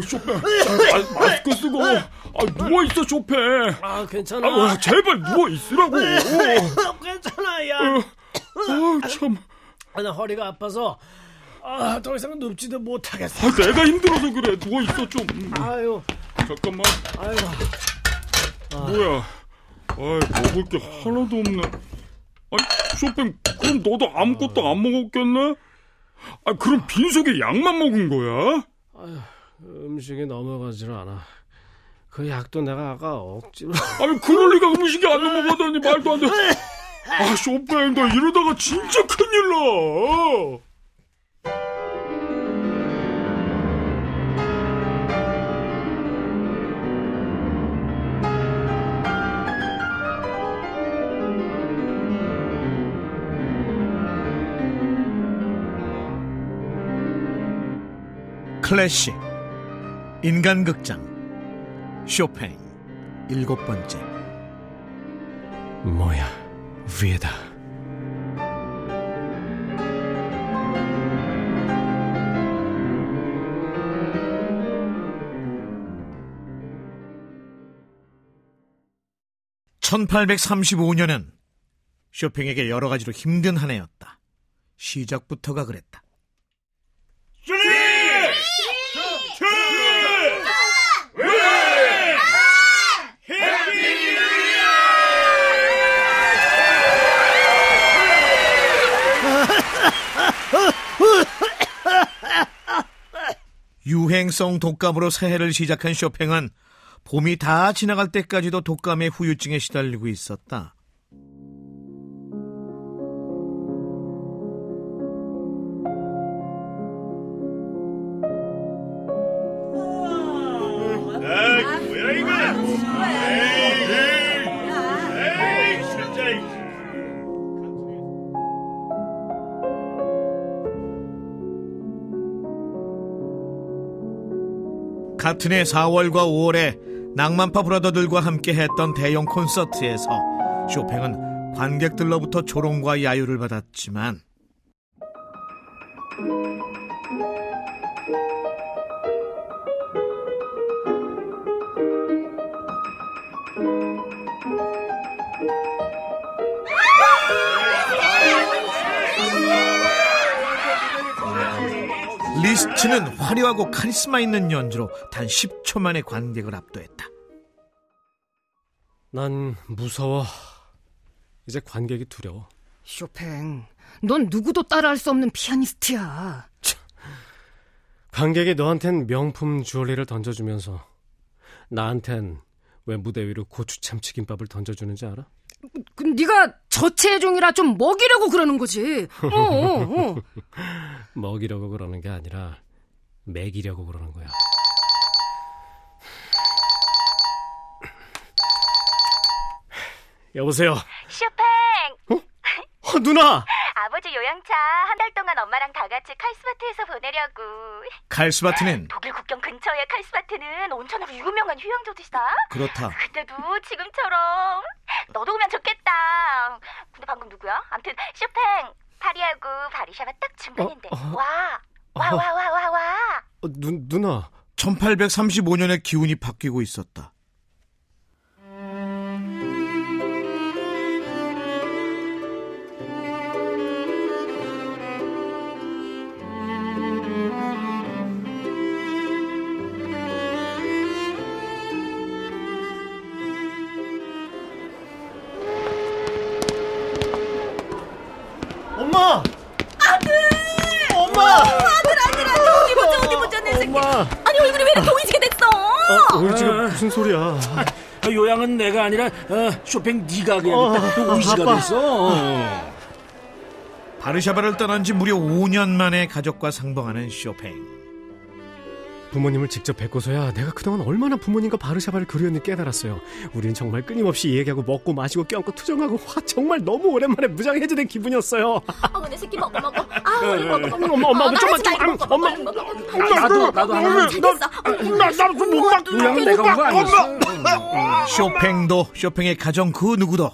아, 쇼팽. 아, 마스크 쓰고. 아, 누워 있어, 쇼팽. 아, 괜찮아. 아, 제발 누워 있으라고. 괜찮아, 야. 어, 아, 참. 아, 나 허리가 아파서. 아, 더 이상 눕지도 못하겠어. 아, 내가 힘들어서 그래. 누워 있어, 좀. 아유. 잠깐만. 아유. 뭐야. 아 먹을 게 하나도 없네. 아니, 쇼팽, 그럼 너도 아무것도 안 먹었겠네? 아, 그럼 빈속에 약만 먹은 거야? 아유, 음식이 넘어가질 않아. 그 약도 내가 아까 억지로. 아니, 그럴 리가 음식이 안 넘어가다니 말도 안 돼. 아, 쇼팽, 너 이러다가 진짜 큰일 나. 클래식 인간극장 쇼팽 일곱 번째. 뭐야, 위에다. (1835년은) 쇼팽에게 여러 가지로 힘든 한 해였다. 시작부터가 그랬다 유행성 독감으로 새해를 시작한 쇼팽은 봄이 다 지나갈 때까지도 독감의 후유증에 시달리고 있었다. 같은 해 4월과 5월에 낭만파 브라더들과 함께 했던 대형 콘서트에서 쇼팽은 관객들로부터 조롱과 야유를 받았지만 리스트는 화려하고 카리스마 있는 연주로 단 10초 만에 관객을 압도했다. 난 무서워. 이제 관객이 두려워. 쇼팽, 넌 누구도 따라할 수 없는 피아니스트야. 관객이 너한텐 명품 주얼리를 던져주면서 나한텐 왜 무대 위로 고추 참치김밥을 던져주는지 알아? 그 네가 저체중이라 좀 먹이려고 그러는 거지. 어, 어, 어. 먹이려고 그러는 게 아니라 먹이려고 그러는 거야. 여보세요. 쇼팽! 어, 누나. 아버지 요양차 한 달 동안 엄마랑 다 같이 칼스바트에서 보내려고. 칼스바트는 독일 국경 근처의 칼스바트는 온천으로 유명한 휴양지 도시다. 그렇다. 그때도 지금처럼 너도 오면 좋겠다. 근데 방금 누구야? 암튼 쇼팽 파리하고 바리샤가 딱 중간인데. 어, 어. 와. 와, 와, 와, 와, 와. 어, 누, 누나. 1835년의 기운이 바뀌고 있었다. 무슨 소리야? 요양은 내가 아니라 어, 쇼팽 네가 어, 그야겠다. 또 의지가. 됐어. 바르샤바를 떠난 지 무려 5년 만에 가족과 상봉하는 쇼팽. 부모님을 직접 뵙고서야 내가 그동안 얼마나 부모님과 바르샤바를 그리웠는지 깨달았어요. 우린 정말 끊임없이 얘기하고 먹고 마시고 껴안고 투정하고 와 정말 너무 오랜만에 무장해제된 기분이었어요. 어, 내 새끼 먹어, 먹어. 아, 먹어, 먹어. 엄마 엄마 어, 좀만 나좀 엄마. 나도 나도 하나만 줘. 요양은 내가 온거 아니었어. 쇼팽도 쇼팽의 가정 그 누구도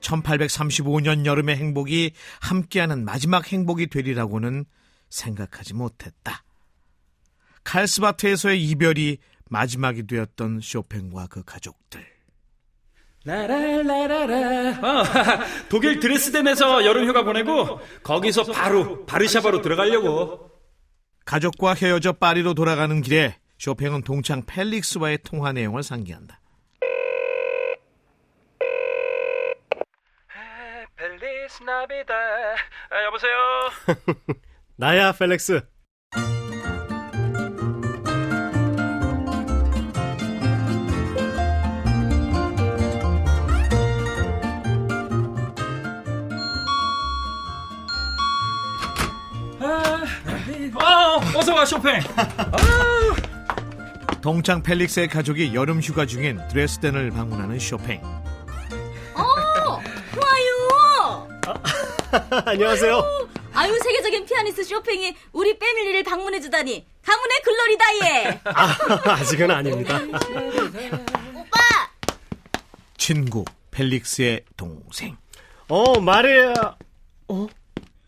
1835년 여름의 행복이 함께하는 마지막 행복이 되리라고는 생각하지 못했다. 칼스바트에서의 이별이 마지막이 되었던 쇼팽과 그 가족들. 라라라라라. 어, 독일 드레스덴에서 여름휴가 보내고 거기서 바로 바르샤바로 들어가려고. 가족과 헤어져 파리로 돌아가는 길에 쇼팽은 동창 펠릭스와의 통화 내용을 상기한다. Feliz Navidad. 아, 여보세요. 나야, 펠릭스. 어, 어서 와 쇼팽. 동창 펠릭스의 가족이 여름 휴가 중인 드레스덴을 방문하는 쇼팽. 와요. 안녕하세요. 아유 세계적인 피아니스트 쇼팽이 우리 패밀리를 방문해 주다니 가문의 글로리다 예. 아, 아직은 아닙니다. 친구 펠릭스의 동생. 어, 마리아.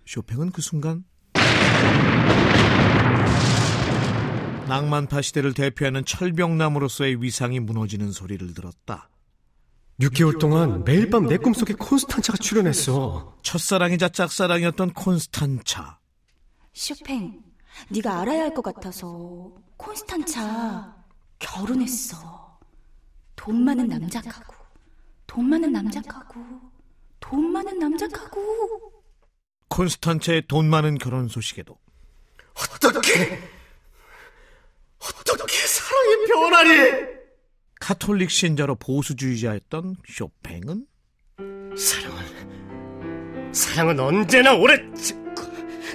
쇼팽은 그 순간 낭만파 시대를 대표하는 철벽나무로서의 위상이 무너지는 소리를 들었다. 6개월 동안 매일 밤 내 꿈속에 콘스탄차가 출연했어. 첫사랑이자 짝사랑이었던 콘스탄차. 쇼팽, 네가 알아야 할 것 같아서 콘스탄차 결혼했어. 돈 많은 남작하고, 돈 많은 남작하고, 돈 많은 남작하고. 콘스탄차의 돈 많은 결혼 소식에도 어떻게, 어떻게 사랑이 변하니? 카톨릭 신자로 보수주의자였던 쇼팽은 사랑은, 사랑은 언제나 오래 짓고,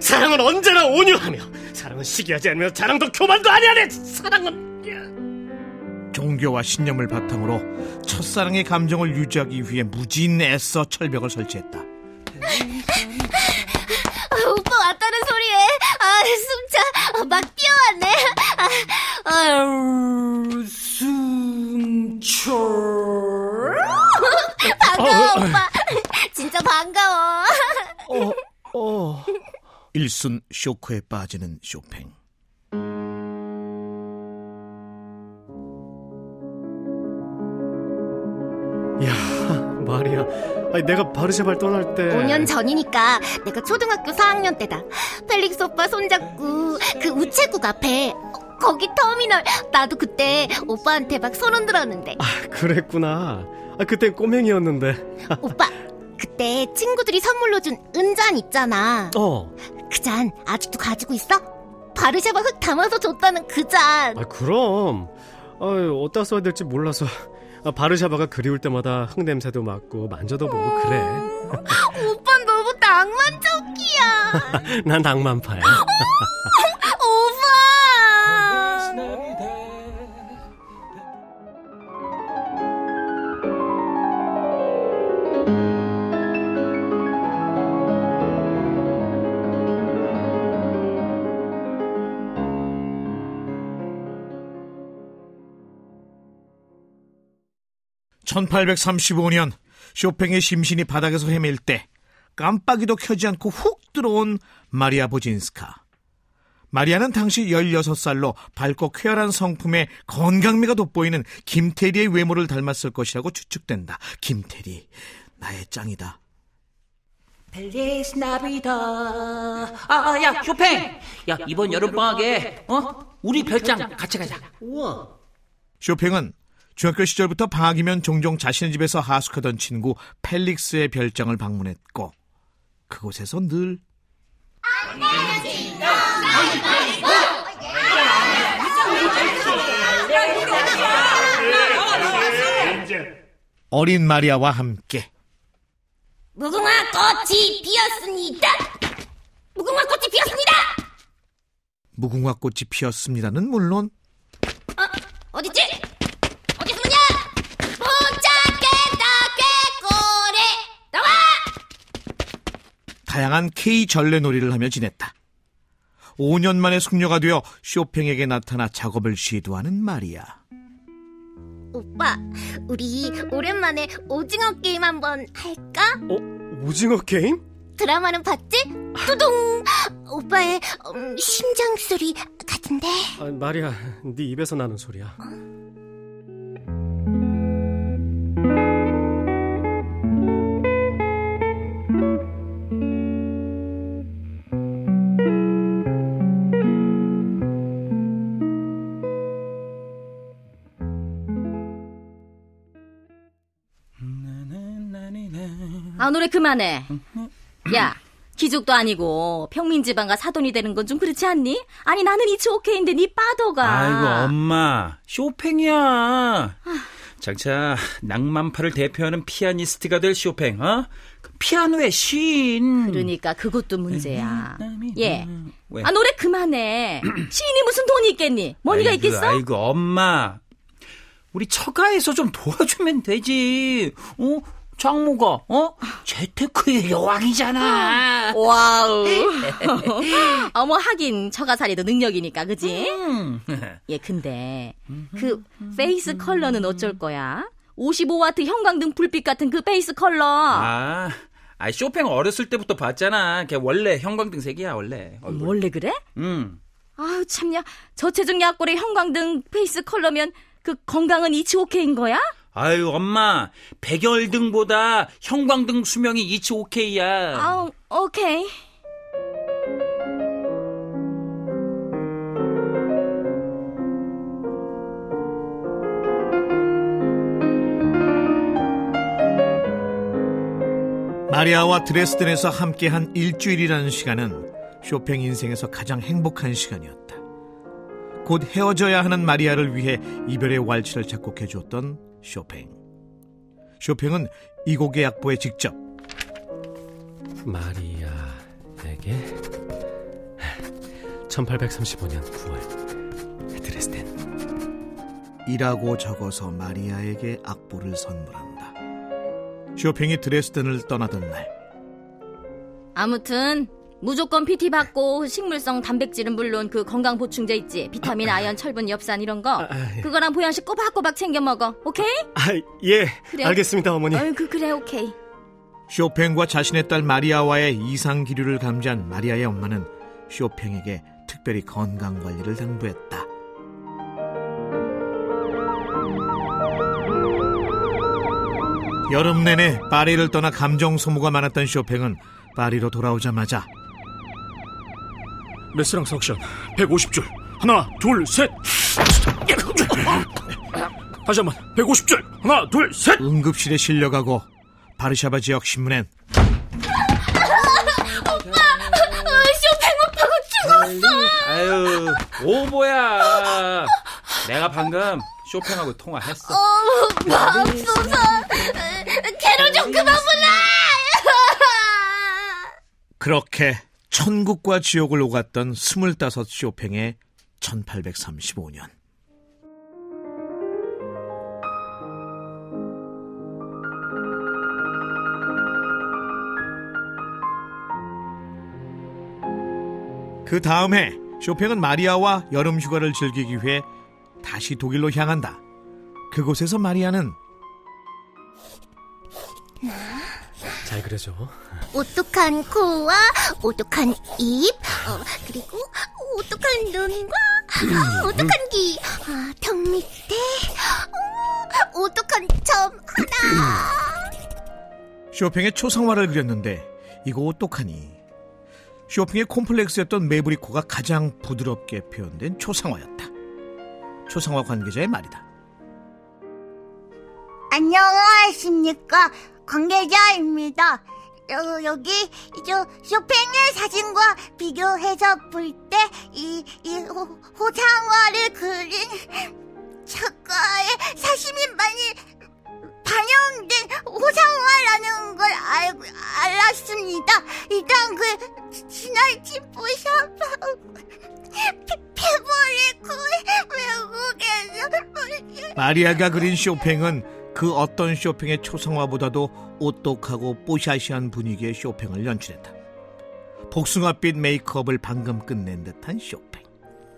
사랑은 언제나 온유하며, 사랑은 시기하지 않으며, 자랑도 교만도 아니하네! 사랑은. 종교와 신념을 바탕으로 첫사랑의 감정을 유지하기 위해 무진 애써 철벽을 설치했다. 오빠 왔다는 소리에 아 숨차 아, 막 뛰어왔네. 아, 아유 숨철. 반가워 오빠. 진짜 반가워. 어, 어. 일순 쇼크에 빠지는 쇼팽. 야, 마리아. 아니, 내가 바르샤발 떠날 때. 5년 전이니까 내가 초등학교 4학년 때다. 펠릭스 오빠 손잡고 그 우체국 앞에 어, 거기 터미널 나도 그때 오빠한테 막손 흔들었는데 아, 그랬구나. 아, 그땐 꼬맹이였는데. 오빠 그때 친구들이 선물로 준 은잔 있잖아. 어. 그 잔 아직도 가지고 있어? 바르샤바 흙 담아서 줬다는 그 잔. 아, 그럼. 아, 어디다 써야 될지 몰라서. 아, 바르샤바가 그리울 때마다 흙 냄새도 맡고 만져도 보고 그래. 오빠 너무 낭만적이야. 난 낭만파야. (1835년) 쇼팽의 심신이 바닥에서 헤맬 때 깜빡이도 켜지 않고 훅 들어온 마리아 보진스카. 마리아는 당시 16살로 밝고 쾌활한 성품에 건강미가 돋보이는 김태리의 외모를 닮았을 것이라고 추측된다. 김태리, 나의 짱이다. 벨리스 나비다. 아, 야, 쇼팽. 야, 이번 여름방학에, 어? 우리 별장 같이 가자. 우와. 쇼팽은 중학교 시절부터 방학이면 종종 자신의 집에서 하숙하던 친구 펠릭스의 별장을 방문했고 그곳에서 늘 어린 마리아와 함께 무궁화 꽃이 피었습니다. 무궁화 꽃이 피었습니다. 무궁화 꽃이 피었습니다는 물론 어딨지? 어디 다양한 K 전래놀이를 하며 지냈다. 5년 만에 숙녀가 되어 쇼팽에게 나타나 작업을 시도하는 마리아. 오빠, 우리 오랜만에 오징어 게임 한번 할까? 어, 오징어 게임? 드라마는 봤지? 뚜둥! 오빠의 음, 심장 소리 같은데. 아, 마리아, 네 입에서 나는 소리야. 아 노래 그만해. 야 귀족도 아니고 평민 지방과 사돈이 되는 건 좀 그렇지 않니? 아니 나는 it's okay인데 네 father가. 아이고 엄마 쇼팽이야. 장차 낭만파를 대표하는 피아니스트가 될 쇼팽, 어? 그 피아노의 신. 그러니까 그것도 문제야. 예. 왜? 아 노래 그만해. 시인이 무슨 돈이 있겠니? money가 아이고, 있겠어? 아이고 엄마. 우리 처가에서 좀 도와주면 되지. 어? 장모가 어? 재테크의 여왕이잖아. wow. 어머 하긴 처가살이도 능력이니까 그지? 음. 예 근데 그 face color는 어쩔 거야? 55와트 형광등 불빛 같은 그 face color. 아, 아 쇼팽 어렸을 때부터 봤잖아. 걔 원래 형광등 색이야 원래. 얼굴. 원래 그래? 음. 아유 참냐 저체중 약골의 형광등 face color면 그 건강은 it's okay인 거야? 아유 엄마 백열등보다 형광등 수명이 it's okay야. 아우 오케이. 마리아와 드레스덴에서 함께한 일주일이라는 시간은 쇼팽 인생에서 가장 행복한 시간이었다. 곧 헤어져야 하는 마리아를 위해 이별의 왈츠를 작곡해 주었던 쇼팽. 쇼팽은 이 곡의 약보에 직접 마리아에게 1835년 9월 드레스덴 이라고 적어서 마리아에게 악보를 선물한다. 쇼팽이 드레스덴을 떠나던 날 아무튼 무조건 PT 받고 식물성 단백질은 물론 그 건강 보충제 있지 비타민, 아연, 철분, 엽산 이런 거 아, 예. 그거랑 보양식 꼬박꼬박 챙겨 먹어 오케이? 아, 예, 그래. 알겠습니다, 어머니. 어이구 그래 오케이 쇼팽과 자신의 딸 마리아와의 이상 기류를 감지한 마리아의 엄마는 쇼팽에게 특별히 건강 관리를 당부했다. 여름 내내 파리를 떠나 감정 소모가 많았던 쇼팽은 파리로 돌아오자마자 레스랑 석션 150줄. 하나, 둘, 셋. 다시 한번 150줄. 하나, 둘, 셋. 응급실에 실려가고 바르샤바 지역 신문엔 아유 오보야. 내가 방금 쇼팽하고 통화했어. 맙소사. 개로 좀 그만 불러. 그렇게 천국과 지옥을 오갔던 스물다섯 쇼팽의 1835년. 그 다음 해 쇼팽은 마리아와 여름 휴가를 즐기기 위해 다시 독일로 향한다. 그곳에서 마리아는 잘 그려줘. 오똑한 코와 오똑한 입, 어, 그리고 오똑한 눈과 아, 오똑한 귀, 아, 턱 밑에 어, 오똑한 점 하나. 쇼팽의 초상화를 그렸는데 이거 어떡하니? 쇼팽의 콤플렉스였던 메브리코가 가장 부드럽게 표현된 초상화였다. 초상화 관계자의 말이다. 안녕하십니까 관계자입니다. 여, 여기 저 쇼팽의 사진과 비교해서 볼 때 이 이 호상화를 그린 작가의 사심이 많이 반영된 호상화라는 걸 알, 알았습니다. 일단 그 지날 진보샵하고 페버리코 외국에서 마리아가 그린 쇼팽은 그 어떤 쇼팽의 초상화보다도 오똑하고 뽀샤시한 분위기의 쇼팽을 연출했다. 복숭아빛 메이크업을 방금 끝낸 듯한 쇼팽.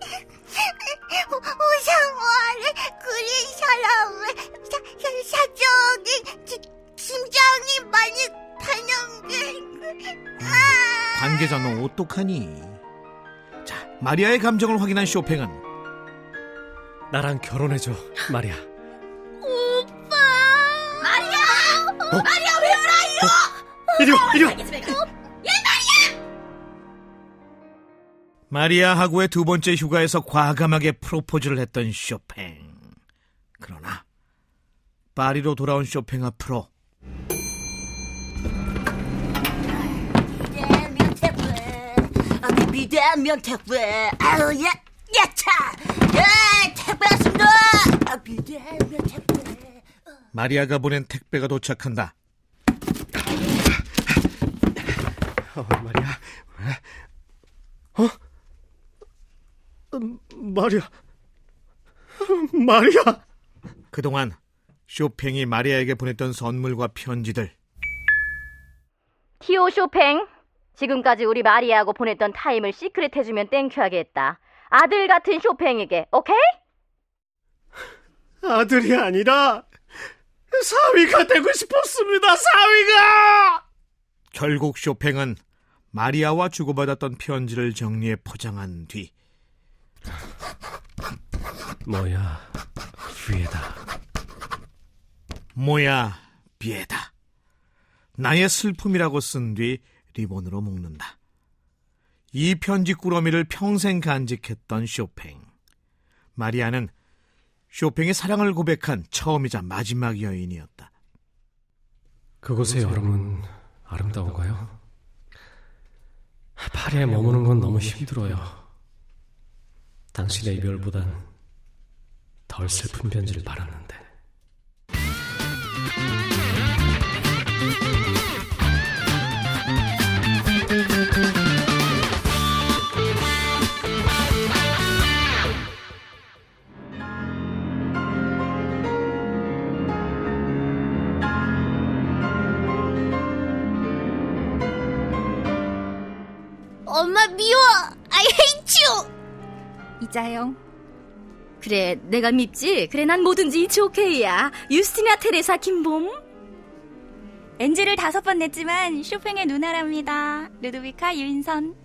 호상화를 그린 사람은 사, 사, 사적인 기- 심장이 많이 반영된 아, 관계자는 어떡하니? 마리아의 감정을 확인한 쇼팽은 나랑 결혼해줘, 마리아. 마리아! 마리아 왜 울어요? 이리 와, 이리 와. 마리아 하고의 두 번째 휴가에서 과감하게 프로포즈를 했던 쇼팽. 그러나 파리로 돌아온 쇼팽 앞으로 비대면 택배. 아유, 예, 예차. 예, 택배 왔습니다. 아, 비대면 택배. 마리아가 보낸 택배가 도착한다. 어, 마리아. 어? 음, 마리아. 마리아. 그동안 쇼팽이 마리아에게 보냈던 선물과 편지들 Dear 쇼팽, 지금까지 우리 마리아하고 보냈던 time을 secret 해주면 thank you 하겠다. 아들 같은 쇼팽에게, 오케이? 아들이 아니라 사위가 되고 싶었습니다. 사위가. 결국 쇼팽은 마리아와 주고받았던 편지를 정리해 포장한 뒤 뭐야, 위에다. 뭐야 비에다 나의 슬픔이라고 쓴 뒤 리본으로 묶는다. 이 편지 꾸러미를 평생 간직했던 쇼팽. 마리아는 쇼팽의 사랑을 고백한 처음이자 마지막 여인이었다. 그곳의 여름은 아름다운가요? 파리에 머무는 건 너무 힘들어요. 당신의 이별보단 덜 슬픈 편지를 바라는데. 그래, 내가 밉지? 그래, 난 뭐든지 이츠 오케이야. 유스티나 테레사 김봄. NG를 다섯 번 냈지만 쇼팽의 누나랍니다. 루드비카 유인선.